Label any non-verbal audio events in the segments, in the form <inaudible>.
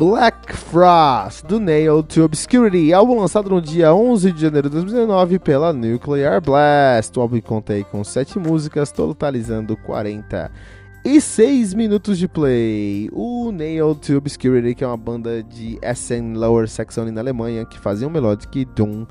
Black Frost, do Nail to Obscurity, álbum lançado no dia 11 de janeiro de 2019 pela Nuclear Blast. O álbum contém com 7 músicas, totalizando 46 minutos de play. O Nail to Obscurity, que é uma banda de Essen Lower Saxony na Alemanha, que fazia um melodic doom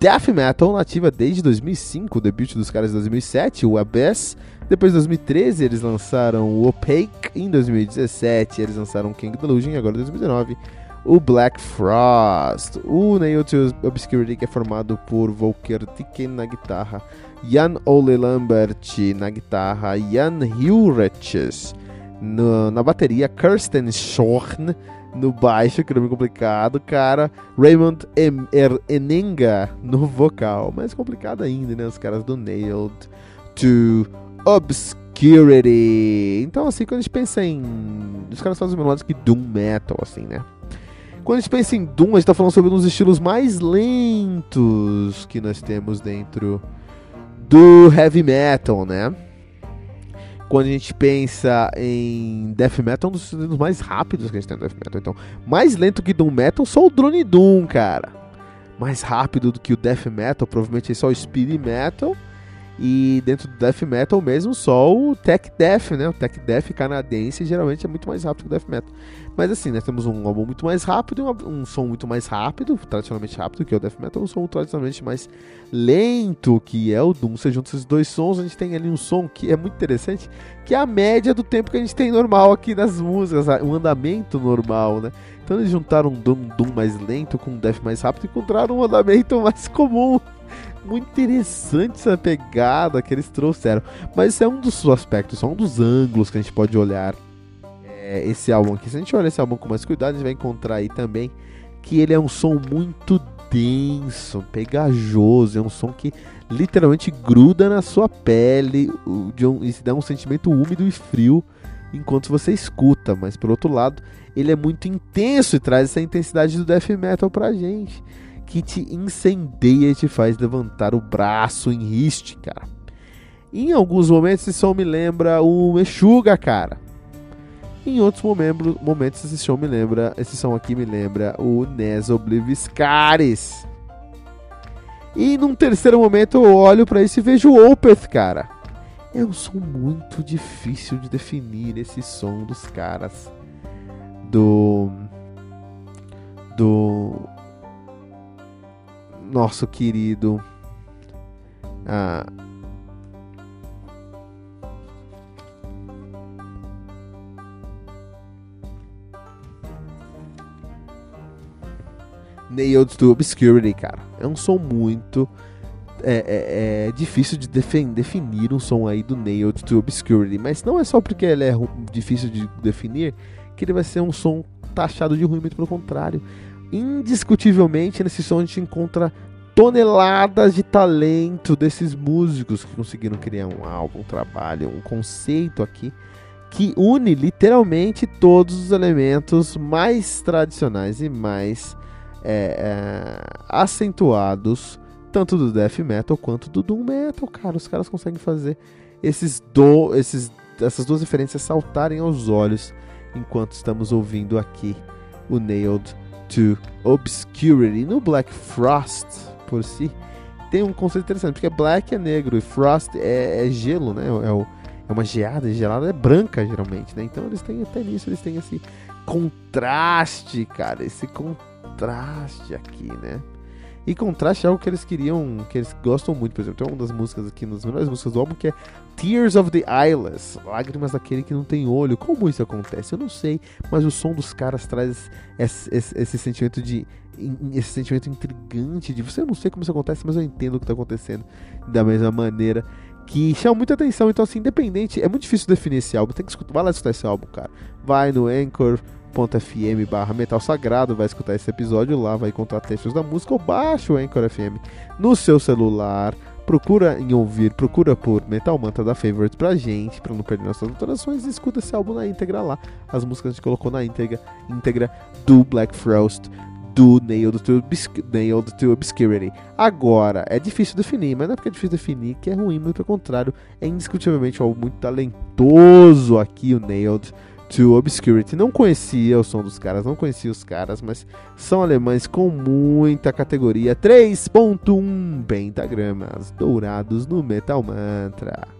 death metal nativa desde 2005, o debut dos caras de 2007, o Abyss. Depois de 2013 eles lançaram o Opaque, em 2017 eles lançaram King Delusion e agora em 2019 o Black Frost. O Nail to Obscurity que é formado por Volker Tiken na guitarra, Jan Ole Lambert na guitarra, Jan Hilreches na bateria, Kirsten Schorn no baixo, que nome complicado, cara. Raymond em er Enenga no vocal. Mais complicado ainda, né? Os caras do Nailed to Obscurity. Então, assim, quando a gente pensa em. Os caras fazem melodies que Doom Metal, assim, né? Quando a gente pensa em Doom, a gente tá falando sobre um dos estilos mais lentos que nós temos dentro do Heavy Metal, né? Quando a gente pensa em Death Metal, é um dos mais rápidos que a gente tem no Death Metal. Então, mais lento que Doom Metal, só o Drone Doom, cara. Mais rápido do que o Death Metal, provavelmente é só o Speed Metal. E dentro do death metal mesmo, só o tech death, né? O tech death canadense geralmente é muito mais rápido que o death metal. Mas assim, nós temos um álbum muito mais rápido, um, um som muito mais rápido, tradicionalmente rápido, que é o death metal, um som tradicionalmente mais lento, que é o doom. Você junta esses dois sons, a gente tem ali um som que é muito interessante, que é a média do tempo que a gente tem normal aqui nas músicas, um andamento normal, né? Então eles juntaram um doom, doom mais lento com um death mais rápido e encontraram um andamento <laughs> mais comum muito interessante essa pegada que eles trouxeram. Mas isso é um dos aspectos, é um dos ângulos que a gente pode olhar é, esse álbum aqui. Se a gente olhar esse álbum com mais cuidado, a gente vai encontrar aí também que ele é um som muito denso, pegajoso, é um som que literalmente gruda na sua pele um, e se dá um sentimento úmido e frio enquanto você escuta, mas por outro lado, ele é muito intenso e traz essa intensidade do death metal pra gente que te incendeia e te faz levantar o braço em riste, cara. Em alguns momentos esse som me lembra o Meshuga, cara. Em outros momentos, momentos esse som me lembra, esse som aqui me lembra o Nes Obliviscaris. E num terceiro momento eu olho para isso e vejo o Opeth, cara. É um som muito difícil de definir esse som dos caras do do nosso querido ah, Nailed to Obscurity, cara. É um som muito é, é, é difícil de definir um som aí do Nailed to Obscurity, mas não é só porque ele é difícil de definir que ele vai ser um som taxado de ruim, muito pelo contrário indiscutivelmente nesse som a gente encontra toneladas de talento desses músicos que conseguiram criar um álbum, um trabalho, um conceito aqui que une literalmente todos os elementos mais tradicionais e mais é, é, acentuados, tanto do death metal quanto do doom metal, cara. Os caras conseguem fazer esses, do, esses essas duas referências saltarem aos olhos enquanto estamos ouvindo aqui o Nailed to Obscurity. No Black Frost, por si, tem um conceito interessante, porque Black é negro e Frost é, é gelo, né? É, o, é uma geada, gelada é branca geralmente, né? Então eles têm até nisso, eles têm esse contraste, cara, esse contraste aqui, né? E contraste é algo que eles queriam, que eles gostam muito, por exemplo, tem uma das músicas aqui, uma das melhores músicas do álbum, que é Tears of the Eyeless, lágrimas daquele que não tem olho. Como isso acontece? Eu não sei, mas o som dos caras traz esse, esse, esse sentimento de esse sentimento intrigante de você não sei como isso acontece, mas eu entendo o que está acontecendo da mesma maneira que chama muita atenção. Então, assim, independente, é muito difícil definir esse álbum. Tem que escutar, vai lá escutar esse álbum, cara. Vai no Anchor anchor.fm barra metal sagrado, vai escutar esse episódio lá, vai encontrar textos da música ou baixa o Anchor FM no seu celular. Procura em ouvir, procura por Metal Manta da Favorites pra gente, pra não perder nossas autorações, e escuta esse álbum na íntegra lá. As músicas a gente colocou na íntegra, íntegra do Black Frost, do Nailed to, Nailed to Obscurity. Agora, é difícil definir, mas não é porque é difícil definir que é ruim, muito pelo contrário, é indiscutivelmente algo muito talentoso aqui, o Nailed to Obscurity. Não conhecia o som dos caras, não conhecia os caras, mas são alemães com muita categoria. 3.1 pentagramas dourados no Metal Mantra.